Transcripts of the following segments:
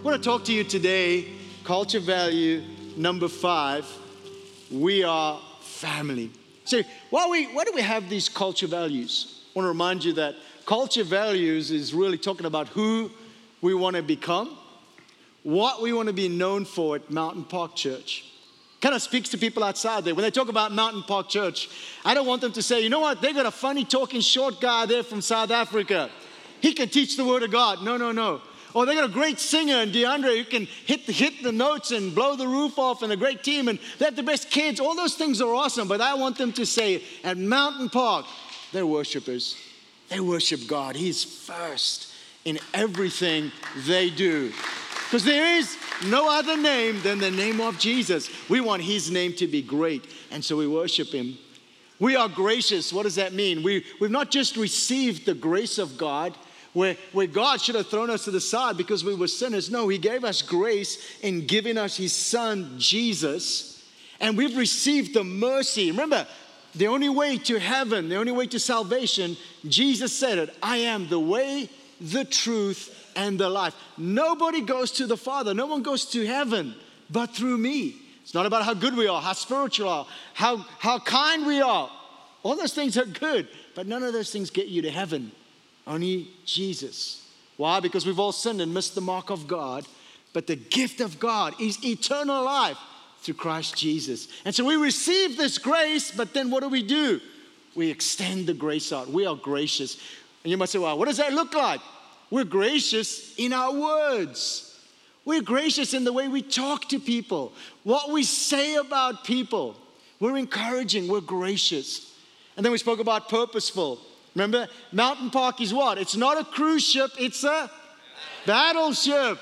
I want to talk to you today, culture value number five. We are family. So, why, we, why do we have these culture values? I want to remind you that culture values is really talking about who we want to become, what we want to be known for at Mountain Park Church. Kind of speaks to people outside there. When they talk about Mountain Park Church, I don't want them to say, you know what, they got a funny talking short guy there from South Africa. He can teach the Word of God. No, no, no. Or they got a great singer and DeAndre who can hit the, hit the notes and blow the roof off and a great team and they have the best kids. All those things are awesome, but I want them to say at Mountain Park, they're worshipers. They worship God. He's first in everything they do. Because there is no other name than the name of Jesus. We want his name to be great, and so we worship him. We are gracious. What does that mean? We, we've not just received the grace of God, where, where God should have thrown us to the side because we were sinners. No, He gave us grace in giving us His Son, Jesus, and we've received the mercy. Remember, the only way to heaven, the only way to salvation, Jesus said it I am the way, the truth, and the life. Nobody goes to the Father, no one goes to heaven but through me. It's not about how good we are, how spiritual are, how, how kind we are. All those things are good, but none of those things get you to heaven. Only Jesus. Why? Because we've all sinned and missed the mark of God. But the gift of God is eternal life through Christ Jesus. And so we receive this grace, but then what do we do? We extend the grace out. We are gracious. And you might say, well, what does that look like? We're gracious in our words. We're gracious in the way we talk to people, what we say about people. We're encouraging, we're gracious. And then we spoke about purposeful. Remember, Mountain Park is what? It's not a cruise ship, it's a battleship.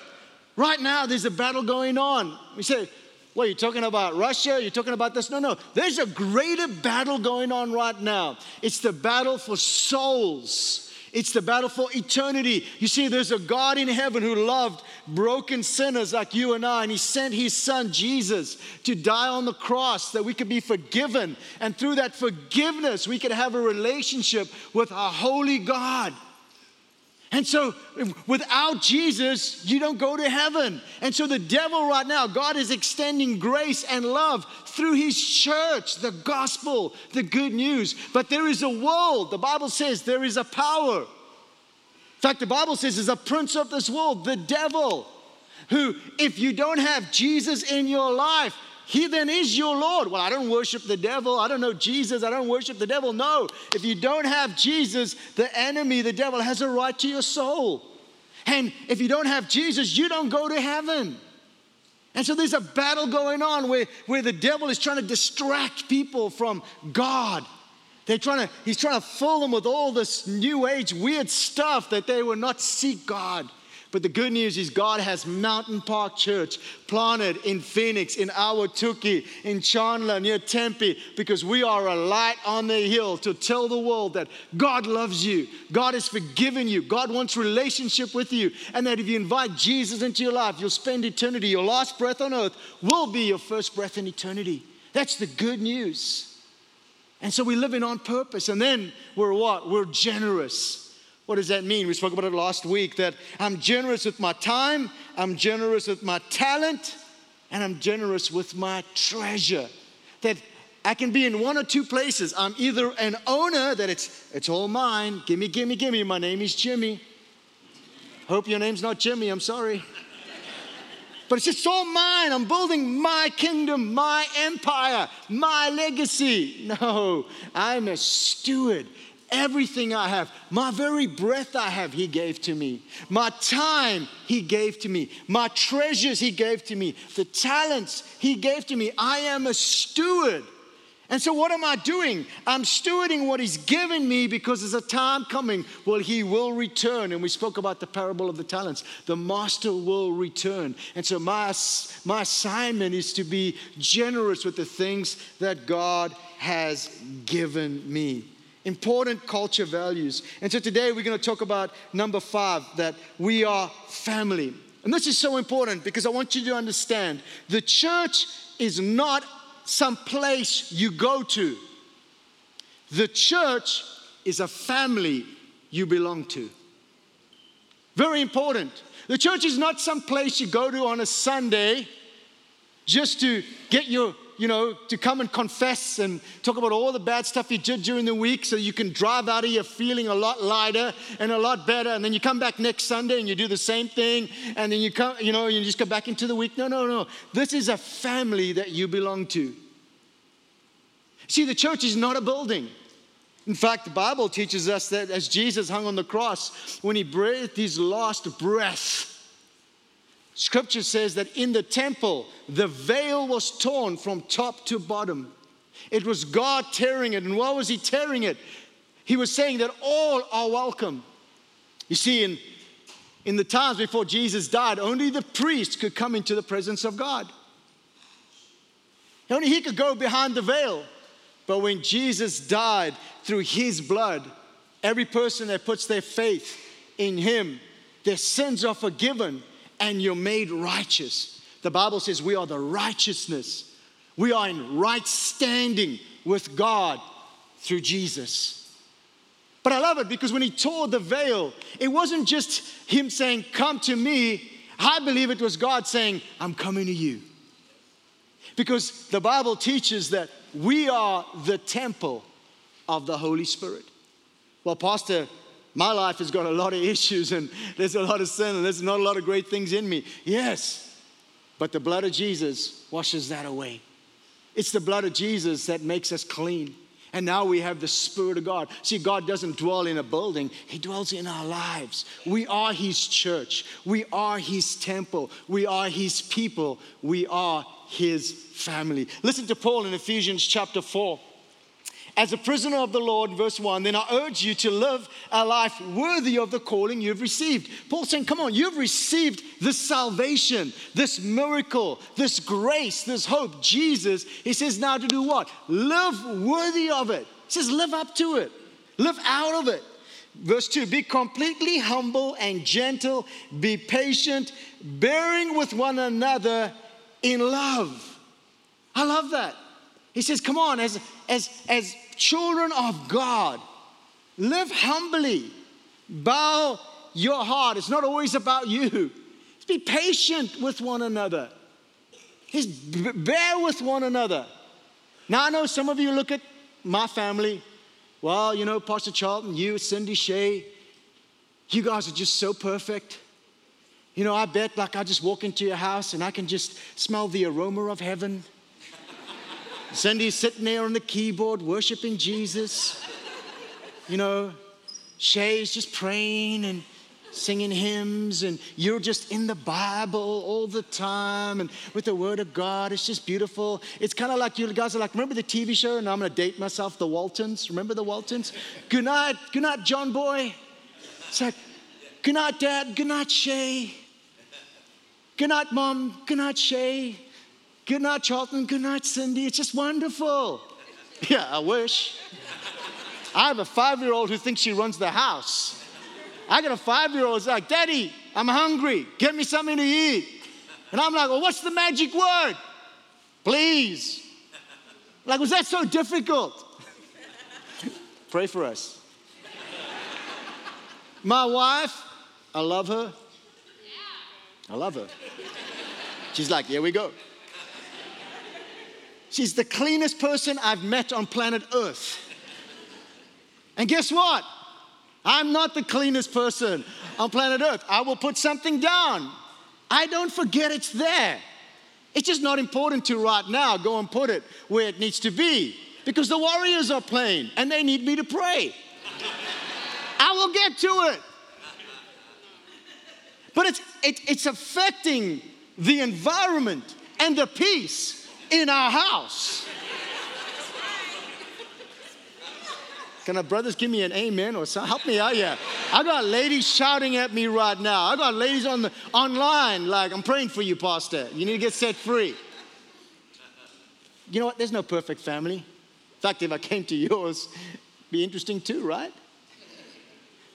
Right now, there's a battle going on. We say, what, are you talking about Russia? You're talking about this? No, no. There's a greater battle going on right now. It's the battle for souls. It's the battle for eternity. You see, there's a God in heaven who loved broken sinners like you and I, and He sent His Son Jesus to die on the cross that we could be forgiven. And through that forgiveness, we could have a relationship with our holy God. And so, without Jesus, you don't go to heaven. And so, the devil right now, God is extending grace and love through his church, the gospel, the good news. But there is a world, the Bible says there is a power. In fact, the Bible says there's a prince of this world, the devil, who, if you don't have Jesus in your life, he then is your Lord. Well, I don't worship the devil. I don't know Jesus. I don't worship the devil. No. If you don't have Jesus, the enemy, the devil, has a right to your soul. And if you don't have Jesus, you don't go to heaven. And so there's a battle going on where, where the devil is trying to distract people from God. They're trying to, he's trying to fill them with all this new age weird stuff that they will not seek God. But the good news is God has Mountain Park Church planted in Phoenix, in Ahwatukee, in Chandler, near Tempe, because we are a light on the hill to tell the world that God loves you, God has forgiven you, God wants relationship with you, and that if you invite Jesus into your life, you'll spend eternity. Your last breath on earth will be your first breath in eternity. That's the good news. And so we live in on purpose, and then we're what? We're generous. What does that mean? We spoke about it last week that I'm generous with my time, I'm generous with my talent, and I'm generous with my treasure. That I can be in one or two places. I'm either an owner that it's it's all mine. Gimme, gimme, gimme. My name is Jimmy. Hope your name's not Jimmy. I'm sorry. But it's just all mine. I'm building my kingdom, my empire, my legacy. No, I'm a steward. Everything I have, my very breath I have, He gave to me. My time, He gave to me. My treasures, He gave to me. The talents, He gave to me. I am a steward. And so, what am I doing? I'm stewarding what He's given me because there's a time coming where He will return. And we spoke about the parable of the talents. The master will return. And so, my, my assignment is to be generous with the things that God has given me important culture values. And so today we're going to talk about number five that we are family. And this is so important because I want you to understand the church is not some place you go to, the church is a family you belong to. Very important. The church is not some place you go to on a Sunday just to get your, you know, to come and confess and talk about all the bad stuff you did during the week so you can drive out of here feeling a lot lighter and a lot better. And then you come back next Sunday and you do the same thing. And then you come, you know, you just go back into the week. No, no, no. This is a family that you belong to. See, the church is not a building. In fact, the Bible teaches us that as Jesus hung on the cross, when he breathed his last breath, Scripture says that in the temple, the veil was torn from top to bottom. It was God tearing it. And why was He tearing it? He was saying that all are welcome. You see, in, in the times before Jesus died, only the priest could come into the presence of God. Only he could go behind the veil. But when Jesus died through his blood, every person that puts their faith in him, their sins are forgiven and you're made righteous. The Bible says we are the righteousness. We are in right standing with God through Jesus. But I love it because when he tore the veil, it wasn't just him saying, Come to me. I believe it was God saying, I'm coming to you. Because the Bible teaches that we are the temple of the Holy Spirit. Well, Pastor, my life has got a lot of issues and there's a lot of sin and there's not a lot of great things in me. Yes, but the blood of Jesus washes that away. It's the blood of Jesus that makes us clean. And now we have the Spirit of God. See, God doesn't dwell in a building, He dwells in our lives. We are His church, we are His temple, we are His people, we are His family. Listen to Paul in Ephesians chapter 4 as a prisoner of the Lord, verse 1, then I urge you to live a life worthy of the calling you've received. Paul's saying, Come on, you've received this salvation, this miracle, this grace, this hope. Jesus, he says now to do what? Live worthy of it. He says, Live up to it, live out of it. Verse 2 Be completely humble and gentle, be patient, bearing with one another in love. I love that. He says, Come on, as, as, as children of God, live humbly, bow your heart. It's not always about you. Be patient with one another. Just bear with one another. Now, I know some of you look at my family. Well, you know, Pastor Charlton, you, Cindy, Shay, you guys are just so perfect. You know, I bet like I just walk into your house and I can just smell the aroma of heaven. Cindy's sitting there on the keyboard worshiping Jesus. You know, Shay's just praying and singing hymns, and you're just in the Bible all the time and with the Word of God. It's just beautiful. It's kind of like you guys are like, remember the TV show? And I'm going to date myself, The Waltons. Remember The Waltons? Good night, good night, John Boy. It's like, good night, Dad, good night, Shay. Good night, Mom, good night, Shay. Good night, Charlton. Good night, Cindy. It's just wonderful. Yeah, I wish. I have a five year old who thinks she runs the house. I got a five year old who's like, Daddy, I'm hungry. Get me something to eat. And I'm like, Well, what's the magic word? Please. Like, was that so difficult? Pray for us. My wife, I love her. I love her. She's like, Here we go. She's the cleanest person I've met on planet Earth. And guess what? I'm not the cleanest person on planet Earth. I will put something down. I don't forget it's there. It's just not important to right now go and put it where it needs to be because the Warriors are playing and they need me to pray. I will get to it. But it's, it, it's affecting the environment and the peace in our house. Can our brothers give me an amen or something? Help me out here. I got ladies shouting at me right now. I got ladies on the online like, I'm praying for you, Pastor. You need to get set free. You know what? There's no perfect family. In fact, if I came to yours, be interesting too, right?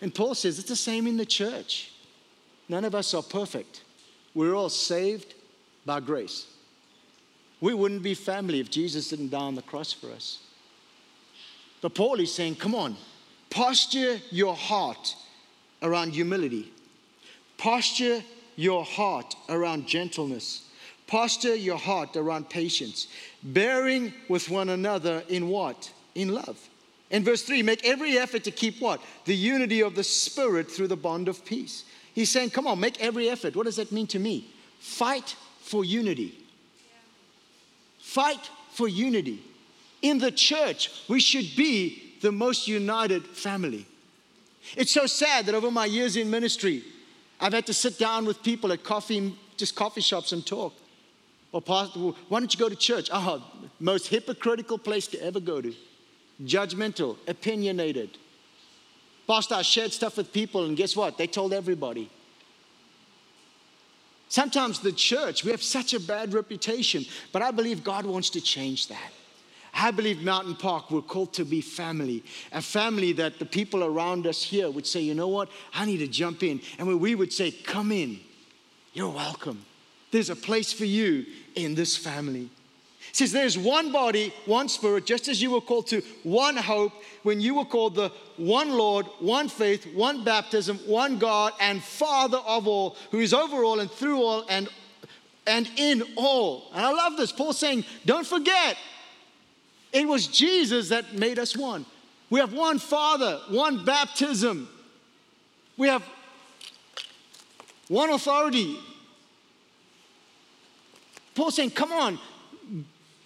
And Paul says it's the same in the church. None of us are perfect. We're all saved by grace. We wouldn't be family if Jesus didn't die on the cross for us. But Paul is saying, come on, posture your heart around humility, posture your heart around gentleness. Posture your heart around patience, bearing with one another in what? In love. In verse 3, make every effort to keep what? The unity of the Spirit through the bond of peace. He's saying, come on, make every effort. What does that mean to me? Fight for unity. Fight for unity. In the church, we should be the most united family. It's so sad that over my years in ministry, I've had to sit down with people at coffee, just coffee shops and talk. Well, Pastor, why don't you go to church? Oh, most hypocritical place to ever go to. Judgmental, opinionated. Pastor, I shared stuff with people, and guess what? They told everybody. Sometimes the church, we have such a bad reputation, but I believe God wants to change that. I believe Mountain Park, we're called to be family. A family that the people around us here would say, you know what, I need to jump in. And we would say, come in, you're welcome. There's a place for you in this family. Says there's one body, one spirit, just as you were called to one hope when you were called the one Lord, one faith, one baptism, one God, and Father of all, who is over all and through all and, and in all. And I love this. Paul saying, don't forget, it was Jesus that made us one. We have one Father, one baptism. We have one authority. Paul saying, come on,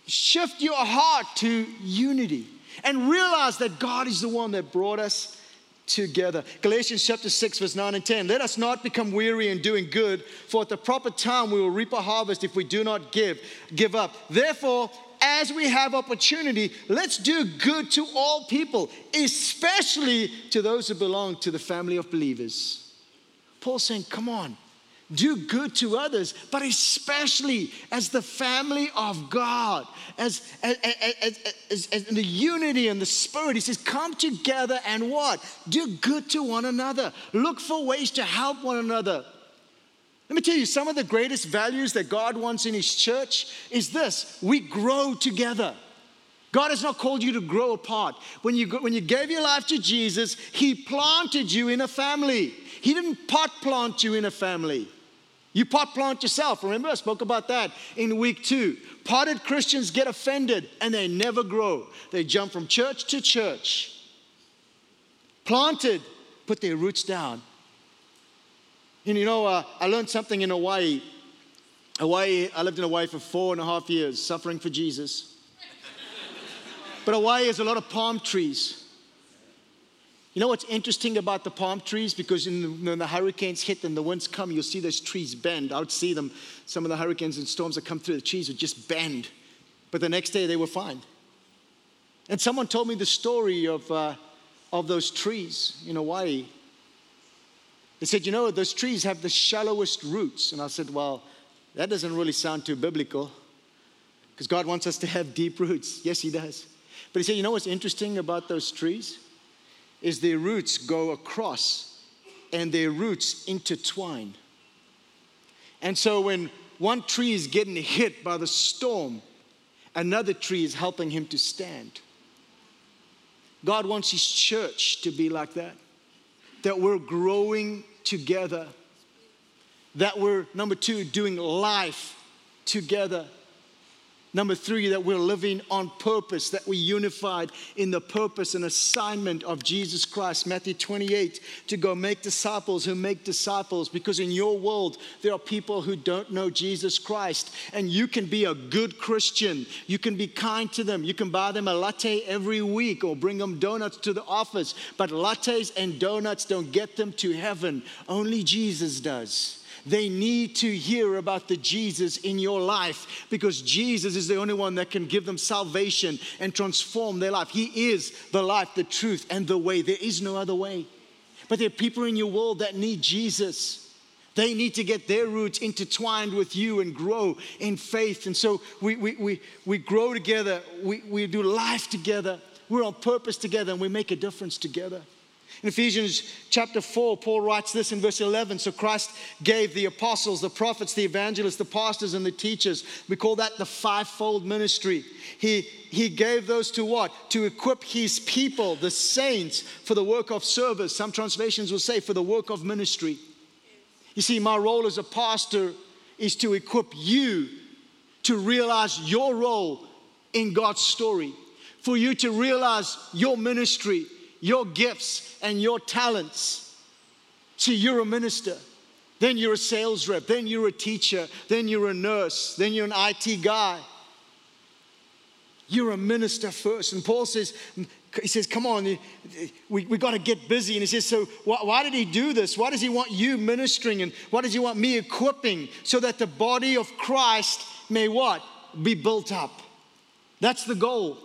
shift your heart to unity and realize that God is the one that brought us together. Galatians chapter 6, verse 9 and 10. Let us not become weary in doing good, for at the proper time we will reap a harvest if we do not give, give up. Therefore, as we have opportunity, let's do good to all people, especially to those who belong to the family of believers. Paul saying, Come on, do good to others, but especially as the family of God, as, as, as, as, the unity and the spirit. He says, Come together and what? Do good to one another. Look for ways to help one another. Let me tell you, some of the greatest values that God wants in His church is this we grow together. God has not called you to grow apart. When you, when you gave your life to Jesus, He planted you in a family. He didn't pot plant you in a family. You pot plant yourself. Remember, I spoke about that in week two. Potted Christians get offended and they never grow. They jump from church to church. Planted, put their roots down and you know, uh, I learned something in Hawaii. Hawaii, I lived in Hawaii for four and a half years, suffering for Jesus. but Hawaii has a lot of palm trees. You know what's interesting about the palm trees? Because the, when the hurricanes hit and the winds come, you'll see those trees bend. I would see them, some of the hurricanes and storms that come through, the trees would just bend. But the next day they were fine. And someone told me the story of, uh, of those trees in Hawaii. They said, You know, those trees have the shallowest roots. And I said, Well, that doesn't really sound too biblical because God wants us to have deep roots. Yes, He does. But He said, You know what's interesting about those trees? Is their roots go across and their roots intertwine. And so when one tree is getting hit by the storm, another tree is helping him to stand. God wants His church to be like that that we're growing together, that we're, number two, doing life together. Number three, that we're living on purpose, that we're unified in the purpose and assignment of Jesus Christ. Matthew 28, to go make disciples who make disciples, because in your world, there are people who don't know Jesus Christ. And you can be a good Christian. You can be kind to them. You can buy them a latte every week or bring them donuts to the office. But lattes and donuts don't get them to heaven, only Jesus does. They need to hear about the Jesus in your life because Jesus is the only one that can give them salvation and transform their life. He is the life, the truth, and the way. There is no other way. But there are people in your world that need Jesus. They need to get their roots intertwined with you and grow in faith. And so we, we, we, we grow together, we, we do life together, we're on purpose together, and we make a difference together. In Ephesians chapter 4, Paul writes this in verse 11. So Christ gave the apostles, the prophets, the evangelists, the pastors, and the teachers. We call that the fivefold ministry. He, he gave those to what? To equip his people, the saints, for the work of service. Some translations will say for the work of ministry. You see, my role as a pastor is to equip you to realize your role in God's story, for you to realize your ministry, your gifts, and your talents. See, you're a minister. Then you're a sales rep. Then you're a teacher. Then you're a nurse. Then you're an IT guy. You're a minister first. And Paul says, he says, come on, we, we got to get busy. And he says, so why, why did he do this? Why does he want you ministering? And why does he want me equipping so that the body of Christ may what? Be built up. That's the goal.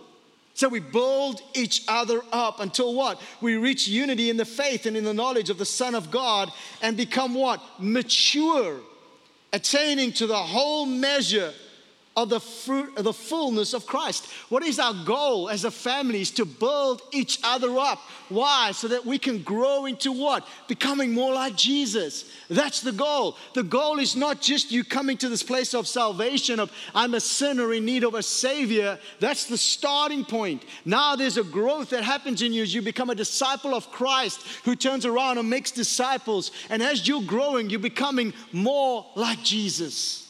So we build each other up until what? We reach unity in the faith and in the knowledge of the Son of God and become what? Mature, attaining to the whole measure of the fruit of the fullness of Christ. What is our goal as a family is to build each other up. Why? So that we can grow into what? Becoming more like Jesus. That's the goal. The goal is not just you coming to this place of salvation of I'm a sinner in need of a savior. That's the starting point. Now there's a growth that happens in you as you become a disciple of Christ who turns around and makes disciples. And as you're growing, you're becoming more like Jesus.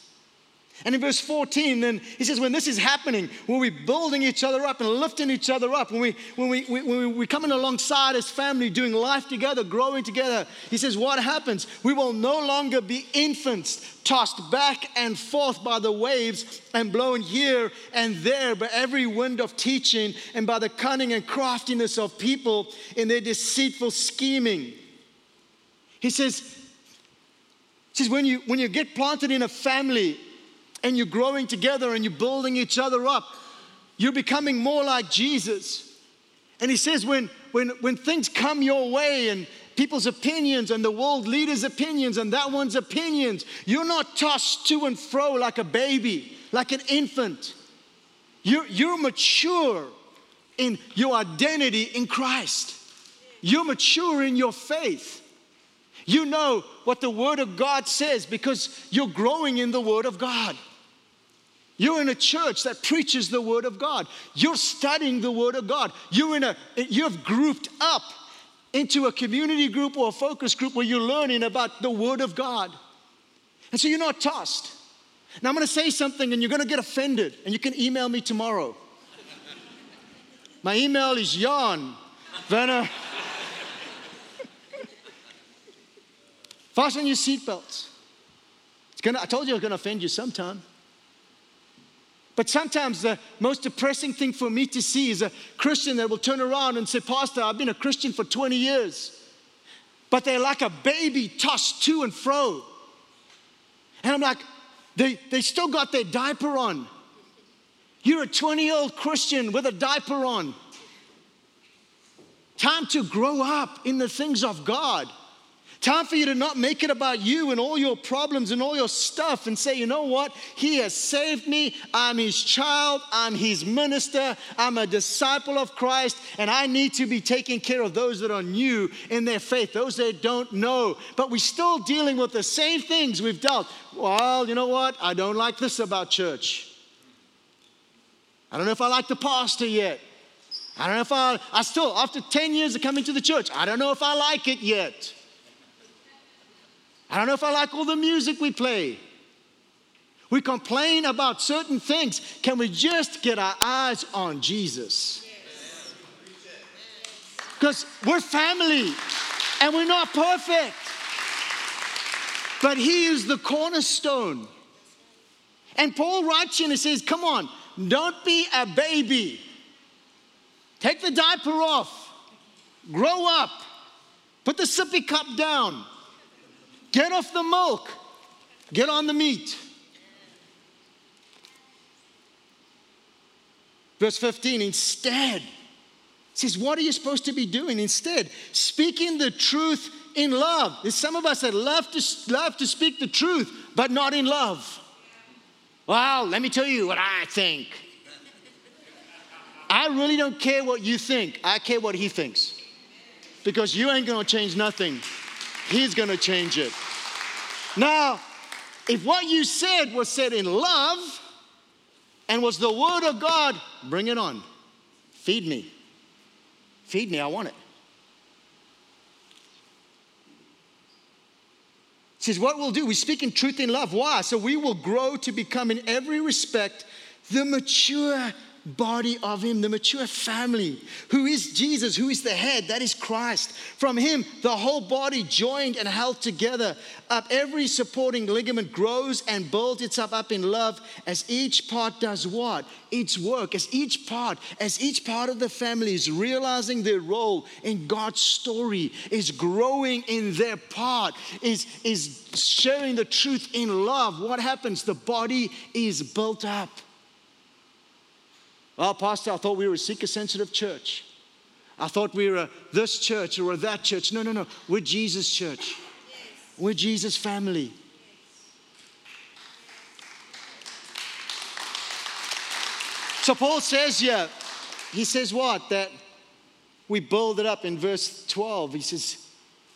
And in verse 14, then he says, when this is happening, when we're building each other up and lifting each other up, when, we, when, we, when we're coming alongside as family, doing life together, growing together, he says, what happens? We will no longer be infants tossed back and forth by the waves and blown here and there by every wind of teaching and by the cunning and craftiness of people in their deceitful scheming. He says, he says when, you, when you get planted in a family, and you're growing together and you're building each other up, you're becoming more like Jesus. And he says, when, when, when things come your way and people's opinions and the world leaders' opinions and that one's opinions, you're not tossed to and fro like a baby, like an infant. You're, you're mature in your identity in Christ. You're mature in your faith. You know what the Word of God says because you're growing in the Word of God. You're in a church that preaches the Word of God. You're studying the Word of God. You're in a, you've grouped up into a community group or a focus group where you're learning about the Word of God. And so you're not tossed. Now I'm going to say something and you're going to get offended, and you can email me tomorrow. My email is Jan Werner. Fasten your seatbelts. It's I told you I was going to offend you sometime. But sometimes the most depressing thing for me to see is a Christian that will turn around and say, Pastor, I've been a Christian for 20 years. But they're like a baby tossed to and fro. And I'm like, they, they still got their diaper on. You're a 20 year old Christian with a diaper on. Time to grow up in the things of God. Time for you to not make it about you and all your problems and all your stuff and say, you know what? He has saved me. I'm his child. I'm his minister. I'm a disciple of Christ. And I need to be taking care of those that are new in their faith, those that don't know. But we're still dealing with the same things we've dealt. Well, you know what? I don't like this about church. I don't know if I like the pastor yet. I don't know if I, I still, after 10 years of coming to the church, I don't know if I like it yet. I don't know if I like all the music we play. We complain about certain things. Can we just get our eyes on Jesus? Because we're family and we're not perfect. But He is the cornerstone. And Paul writes and says, Come on, don't be a baby. Take the diaper off, grow up, put the sippy cup down. Get off the milk, get on the meat. Verse 15, instead, says, What are you supposed to be doing? Instead, speaking the truth in love. There's some of us that love to, love to speak the truth, but not in love. Well, let me tell you what I think. I really don't care what you think, I care what he thinks. Because you ain't gonna change nothing. He's to change it. Now, if what you said was said in love and was the word of God, bring it on. Feed me. Feed me, I want it. says, What we'll do, we speak in truth in love. Why? So we will grow to become, in every respect, the mature body of Him, the mature family. Who is Jesus? Who is the head? That is Christ. From Him, the whole body joined and held together up. Every supporting ligament grows and builds itself up in love as each part does what? Its work. As each part, as each part of the family is realizing their role in God's story, is growing in their part, is, is sharing the truth in love. What happens? The body is built up. Well, Pastor, I thought we were a seeker sensitive church. I thought we were a this church or a that church. No, no, no. We're Jesus' church. Yes. We're Jesus' family. So Paul says here, he says what? That we build it up in verse 12. He says,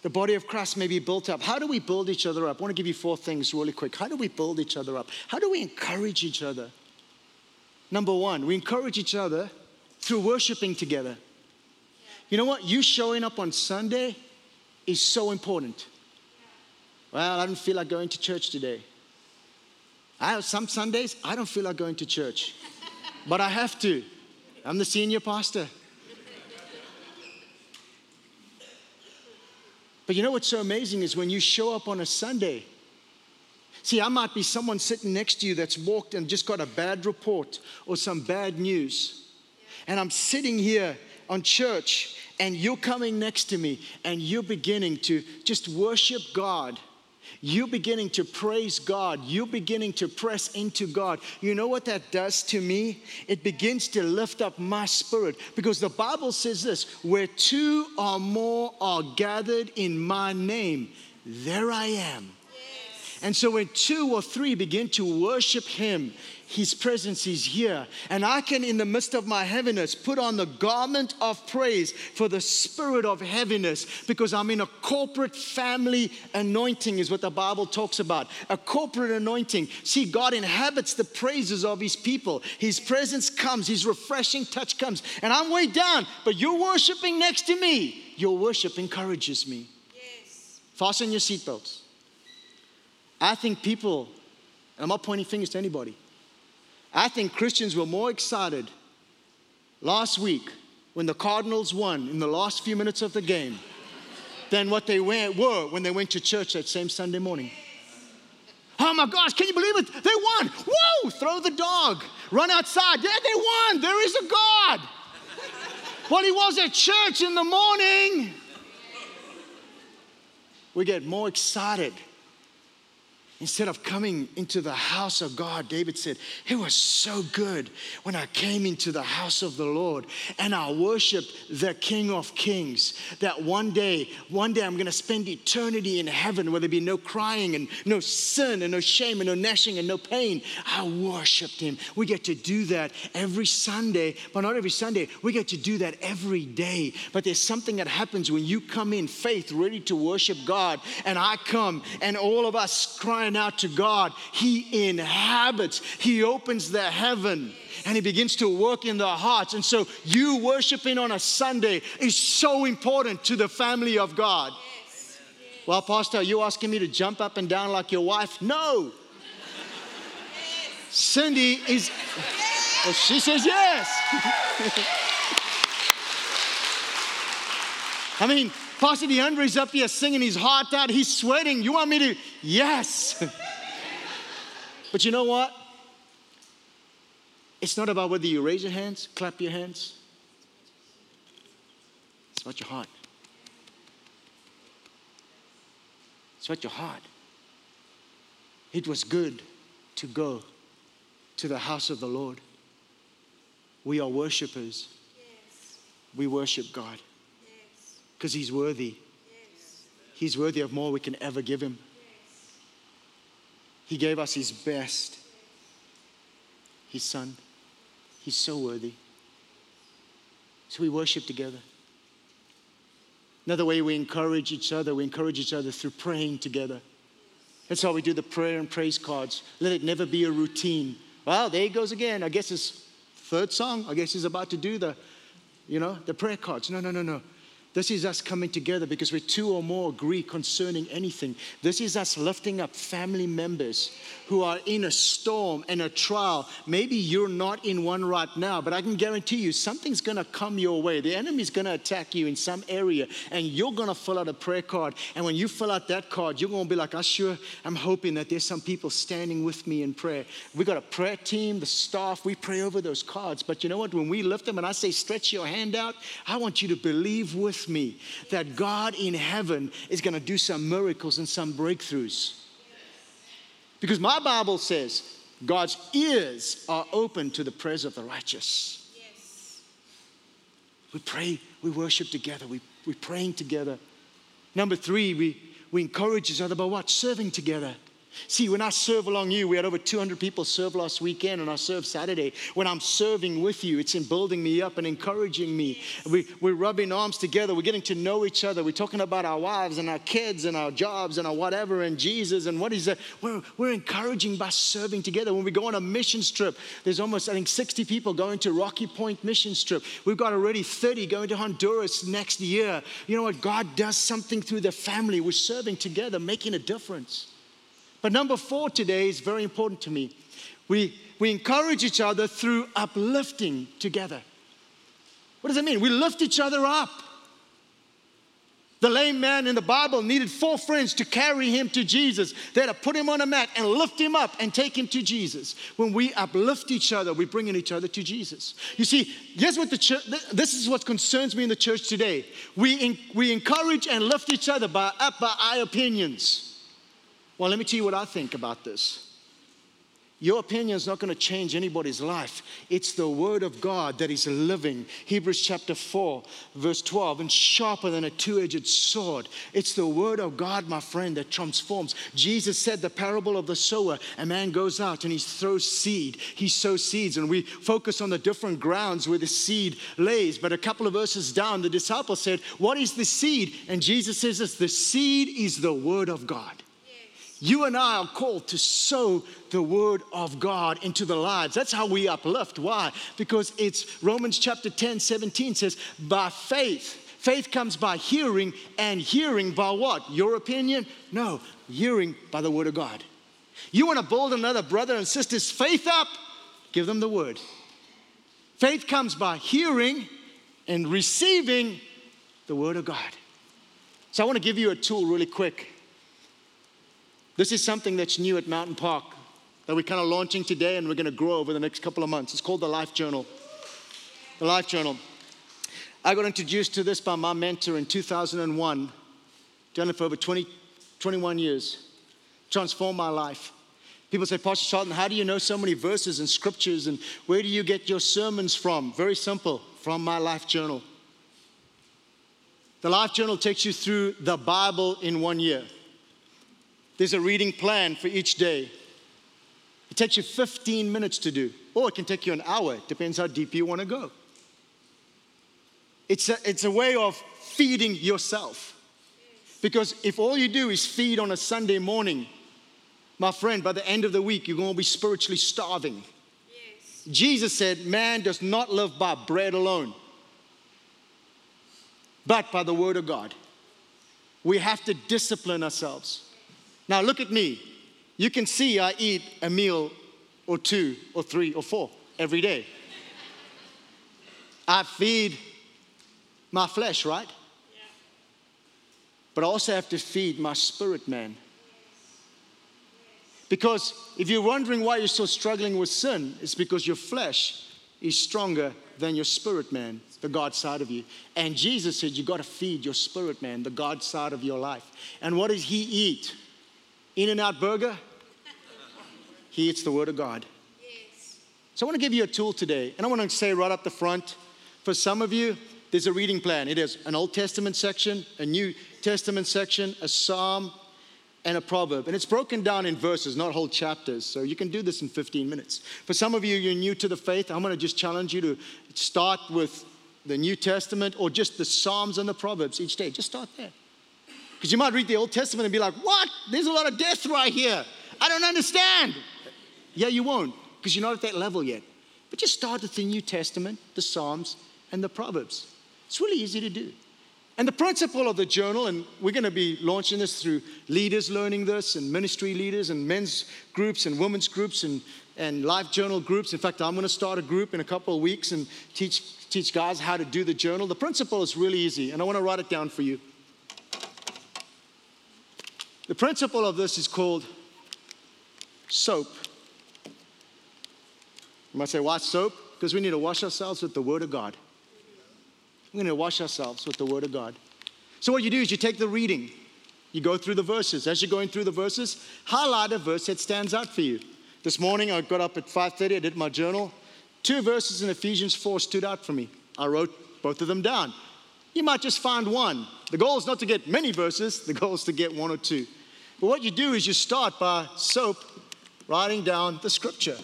the body of Christ may be built up. How do we build each other up? I want to give you four things really quick. How do we build each other up? How do we encourage each other? Number one, we encourage each other through worshiping together. You know what? You showing up on Sunday is so important. Well, I don't feel like going to church today. I have some Sundays I don't feel like going to church, but I have to. I'm the senior pastor. But you know what's so amazing is when you show up on a Sunday See, I might be someone sitting next to you that's walked and just got a bad report or some bad news. And I'm sitting here on church and you're coming next to me and you're beginning to just worship God. You're beginning to praise God. You're beginning to press into God. You know what that does to me? It begins to lift up my spirit because the Bible says this where two or more are gathered in my name, there I am and so when two or three begin to worship Him, His presence is here. And I can, in the midst of my heaviness, put on the garment of praise for the spirit of heaviness because I'm in a corporate family anointing, is what the Bible talks about. A corporate anointing. See, God inhabits the praises of His people. His presence comes, His refreshing touch comes. And I'm way down, but you're worshiping next to me. Your worship encourages me. Yes. Fasten your seatbelts. I think people, and I'm not pointing fingers to anybody, I think Christians were more excited last week when the Cardinals won in the last few minutes of the game than what they were when they went to church that same Sunday morning. Oh my gosh, can you believe it? They won. Whoa, throw the dog. Run outside. Yeah, they won. There is a God. Well, he was at church in the morning. We get more excited Instead of coming into the house of God, David said, It was so good when I came into the house of the Lord and I worshiped the King of Kings. That one day, one day I'm going to spend eternity in heaven where there be no crying and no sin and no shame and no gnashing and no pain. I worshiped Him. We get to do that every Sunday, but not every Sunday. We get to do that every day. But there's something that happens when you come in faith, ready to worship God, and I come and all of us crying crying out to God, He inhabits, He opens the heaven and He begins to work in their hearts. And so, you worshiping on a Sunday is so important to the family of God. Yes. Well, Pastor, are you asking me to jump up and down like your wife? No. Yes. Cindy is, well, she says yes. I mean, Pastor DeAndre's up here singing his heart out. He's sweating. You want me to? Yes. but you know what? It's not about whether you raise your hands, clap your hands. It's about your heart. It's about your heart. It was good to go to the house of the Lord. We are worshipers. Yes. We worship God because He's worthy. Yes. He's worthy of more we can ever give Him. Yes. He gave us His best, His Son. He's so worthy. So we worship together. Another way we encourage each other, we encourage each other through praying together. That's how we do the prayer and praise cards. Let it never be a routine. Well, there he goes again. I guess his third song. I guess he's about to do the, you know, the prayer cards. No, no, no, no. This is us coming together because we're two or more agree concerning anything. This is us lifting up family members who are in a storm and a trial. Maybe you're not in one right now, but I can guarantee you something's going to come your way. The enemy's going to attack you in some area, and you're going to fill out a prayer card. And when you fill out that card, you're going to be like, I sure am hoping that there's some people standing with me in prayer. We got a prayer team, the staff, we pray over those cards. But you know what? When we lift them and I say, stretch your hand out, I want you to believe with me that God in heaven is going to do some miracles and some breakthroughs. Because my Bible says God's ears are open to the prayers of the righteous. Yes. We pray, we worship together, we, we're praying together. Number three, we, we encourage each other by what? Serving together. See, when I serve along you, we had over 200 people serve last weekend, and I serve Saturday. When I'm serving with you, it's in building me up and encouraging me. We, we're rubbing arms together. We're getting to know each other. We're talking about our wives and our kids and our jobs and our whatever and Jesus and what is that. We're, we're encouraging by serving together. When we go on a mission trip, there's almost, I think, 60 people going to Rocky Point mission trip. We've got already 30 going to Honduras next year. You know what? God does something through the family. We're serving together, making a difference. But number four today is very important to me. We, we encourage each other through uplifting together. What does that mean? We lift each other up. The lame man in the Bible needed four friends to carry him to Jesus. They had to put him on a mat and lift him up and take him to Jesus. When we uplift each other, we're bringing each other to Jesus. You see, here's what the church, this is what concerns me in the church today. We, in, we encourage and lift each other by, by our opinions. Well, let me tell you what I think about this. Your opinion is not going to change anybody's life. It's the word of God that is living. Hebrews chapter 4, verse 12, and sharper than a two edged sword. It's the word of God, my friend, that transforms. Jesus said the parable of the sower a man goes out and he throws seed. He sows seeds, and we focus on the different grounds where the seed lays. But a couple of verses down, the disciple said, What is the seed? And Jesus says this the seed is the word of God. You and I are called to sow the word of God into the lives. That's how we uplift. Why? Because it's Romans chapter 10, 17 says, by faith. Faith comes by hearing, and hearing by what? Your opinion? No, hearing by the word of God. You want to build another brother and sister's faith up? Give them the word. Faith comes by hearing and receiving the word of God. So I want to give you a tool really quick this is something that's new at Mountain Park that we're kind of launching today and we're going to grow over the next couple of months. It's called the Life Journal. The Life Journal. I got introduced to this by my mentor in 2001, done it for over 20, 21 years. Transformed my life. People say, Pastor Charlton, how do you know so many verses and scriptures and where do you get your sermons from? Very simple, from my life journal. The life journal takes you through the Bible in one year. There's a reading plan for each day. It takes you 15 minutes to do, or it can take you an hour. It depends how deep you want to go. It's a, it's a way of feeding yourself. Because if all you do is feed on a Sunday morning, my friend, by the end of the week, you're going to be spiritually starving. Yes. Jesus said, Man does not live by bread alone, but by the word of God. We have to discipline ourselves. Now, look at me. You can see I eat a meal or two or three or four every day. I feed my flesh, right? But I also have to feed my spirit man. Because if you're wondering why you're still struggling with sin, it's because your flesh is stronger than your spirit man, the God side of you. And Jesus said, You got to feed your spirit man, the God side of your life. And what does he eat? In-N-Out Burger, he eats the Word of God. Yes. So I want to give you a tool today, and I want to say right up the front for some of you, there's a reading plan. It is an Old Testament section, a New Testament section, a Psalm, and a proverb. And it's broken down in verses, not whole chapters. So you can do this in 15 minutes. For some of you, you're new to the faith. I'm going to just challenge you to start with the New Testament or just the Psalms and the Proverbs each day. Just start there. Because you might read the Old Testament and be like, what? There's a lot of death right here. I don't understand. Yeah, you won't, because you're not at that level yet. But just start with the New Testament, the Psalms, and the Proverbs. It's really easy to do. And the principle of the journal, and we're going to be launching this through leaders learning this, and ministry leaders, and men's groups, and women's groups, and, and life journal groups. In fact, I'm going to start a group in a couple of weeks and teach, teach guys how to do the journal. The principle is really easy, and I want to write it down for you. The principle of this is called soap. You might say, why soap? Because we need to wash ourselves with the Word of God. We're going to wash ourselves with the Word of God. So, what you do is you take the reading, you go through the verses. As you're going through the verses, highlight a verse that stands out for you. This morning, I got up at 5:30. I did my journal. Two verses in Ephesians 4 stood out for me. I wrote both of them down. You might just find one. The goal is not to get many verses. The goal is to get one or two. But what you do is you start by soap writing down the scripture.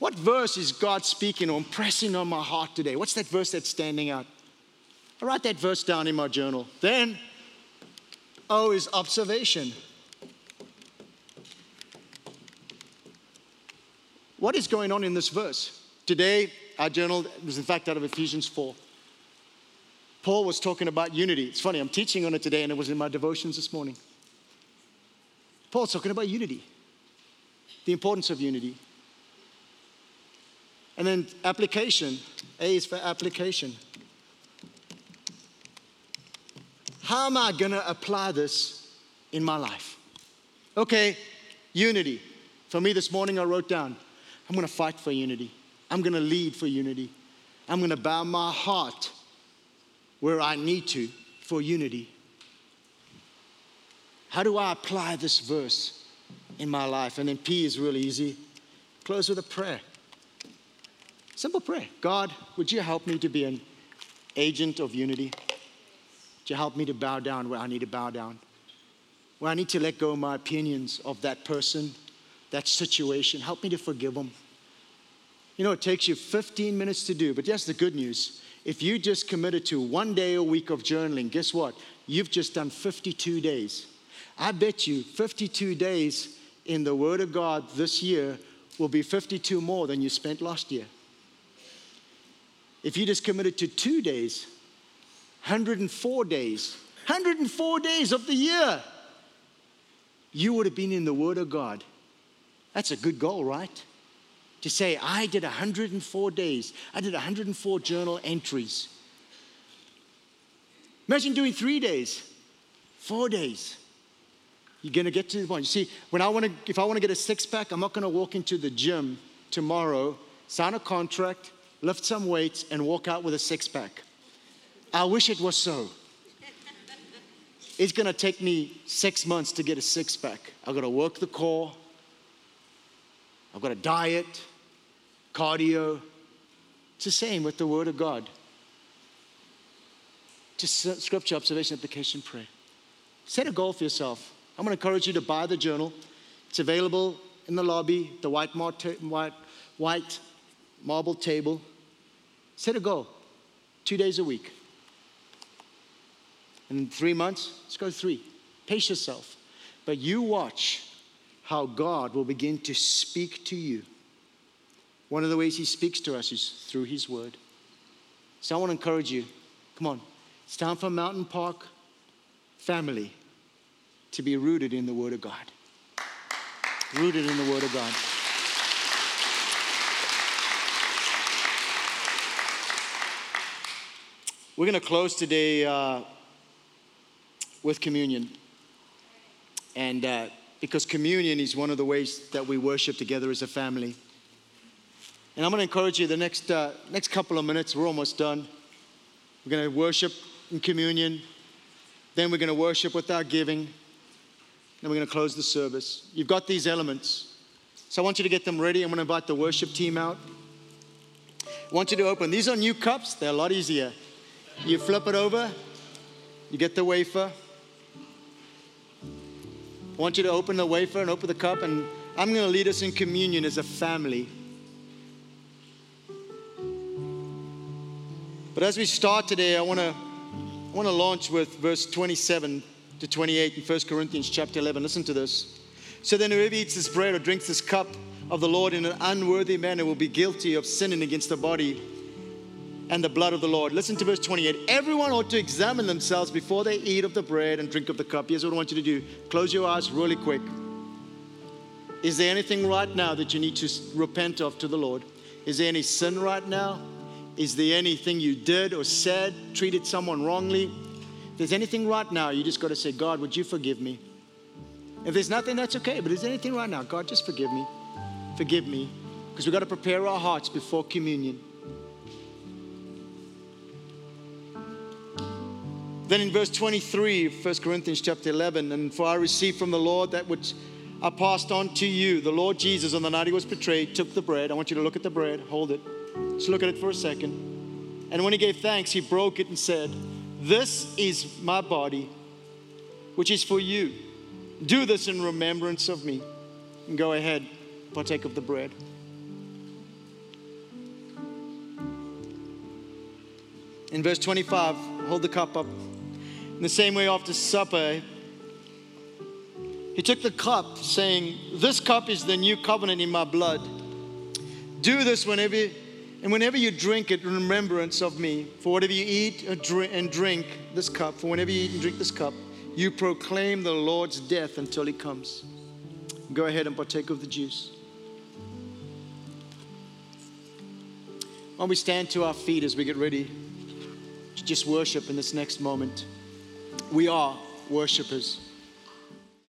What verse is God speaking or impressing on my heart today? What's that verse that's standing out? I write that verse down in my journal. Then, O is observation. What is going on in this verse? Today, our journal was in fact out of Ephesians 4. Paul was talking about unity. It's funny, I'm teaching on it today, and it was in my devotions this morning. Paul's talking about unity, the importance of unity. And then application. A is for application. How am I going to apply this in my life? Okay, unity. For me this morning, I wrote down I'm going to fight for unity. I'm going to lead for unity. I'm going to bow my heart where I need to for unity. How do I apply this verse in my life? And then P is really easy. Close with a prayer. Simple prayer God, would you help me to be an agent of unity? Would you help me to bow down where I need to bow down? Where I need to let go of my opinions of that person, that situation. Help me to forgive them. You know, it takes you 15 minutes to do, but that's the good news. If you just committed to one day a week of journaling, guess what? You've just done 52 days. I bet you 52 days in the Word of God this year will be 52 more than you spent last year. If you just committed to two days, 104 days, 104 days of the year, you would have been in the Word of God. That's a good goal, right? To say, I did 104 days, I did 104 journal entries. Imagine doing three days, four days. You're gonna get to the point. You see, when I wanna, if I wanna get a six pack, I'm not gonna walk into the gym tomorrow, sign a contract, lift some weights, and walk out with a six pack. I wish it was so. It's gonna take me six months to get a six pack. I've gotta work the core, I've got a diet, cardio. It's the same with the Word of God. Just scripture, observation, application, prayer. Set a goal for yourself. I'm going to encourage you to buy the journal. It's available in the lobby, the white, mar- white, white marble table. Set a goal two days a week. In three months, let's go three. Pace yourself. But you watch how God will begin to speak to you. One of the ways He speaks to us is through His Word. So I want to encourage you come on, it's time for Mountain Park family to be rooted in the Word of God. Rooted in the Word of God. We're going to close today uh, with communion. And uh, because communion is one of the ways that we worship together as a family. And I'm going to encourage you the next, uh, next couple of minutes, we're almost done. We're going to worship in communion. Then we're going to worship with our giving. Then we're going to close the service. You've got these elements. So I want you to get them ready. I'm going to invite the worship team out. I want you to open. These are new cups, they're a lot easier. You flip it over, you get the wafer. I want you to open the wafer and open the cup, and I'm going to lead us in communion as a family. But as we start today, I want to I want to launch with verse 27 to 28 in 1 Corinthians chapter 11. Listen to this. So then, whoever eats this bread or drinks this cup of the Lord in an unworthy manner will be guilty of sinning against the body and the blood of the Lord. Listen to verse 28. Everyone ought to examine themselves before they eat of the bread and drink of the cup. Here's what I want you to do close your eyes really quick. Is there anything right now that you need to repent of to the Lord? Is there any sin right now? Is there anything you did or said, treated someone wrongly? If there's anything right now, you just got to say, God, would you forgive me? If there's nothing, that's okay. But is there anything right now? God, just forgive me. Forgive me. Because we've got to prepare our hearts before communion. Then in verse 23 of 1 Corinthians chapter 11, and for I received from the Lord that which I passed on to you. The Lord Jesus, on the night he was betrayed, took the bread. I want you to look at the bread, hold it. Just look at it for a second. And when he gave thanks, he broke it and said, This is my body, which is for you. Do this in remembrance of me. And go ahead, partake of the bread. In verse 25, hold the cup up. In the same way, after supper, he took the cup, saying, This cup is the new covenant in my blood. Do this whenever, and whenever you drink it in remembrance of me. For whatever you eat and drink this cup, for whenever you eat and drink this cup, you proclaim the Lord's death until he comes. Go ahead and partake of the juice. While we stand to our feet as we get ready to just worship in this next moment, we are worshipers.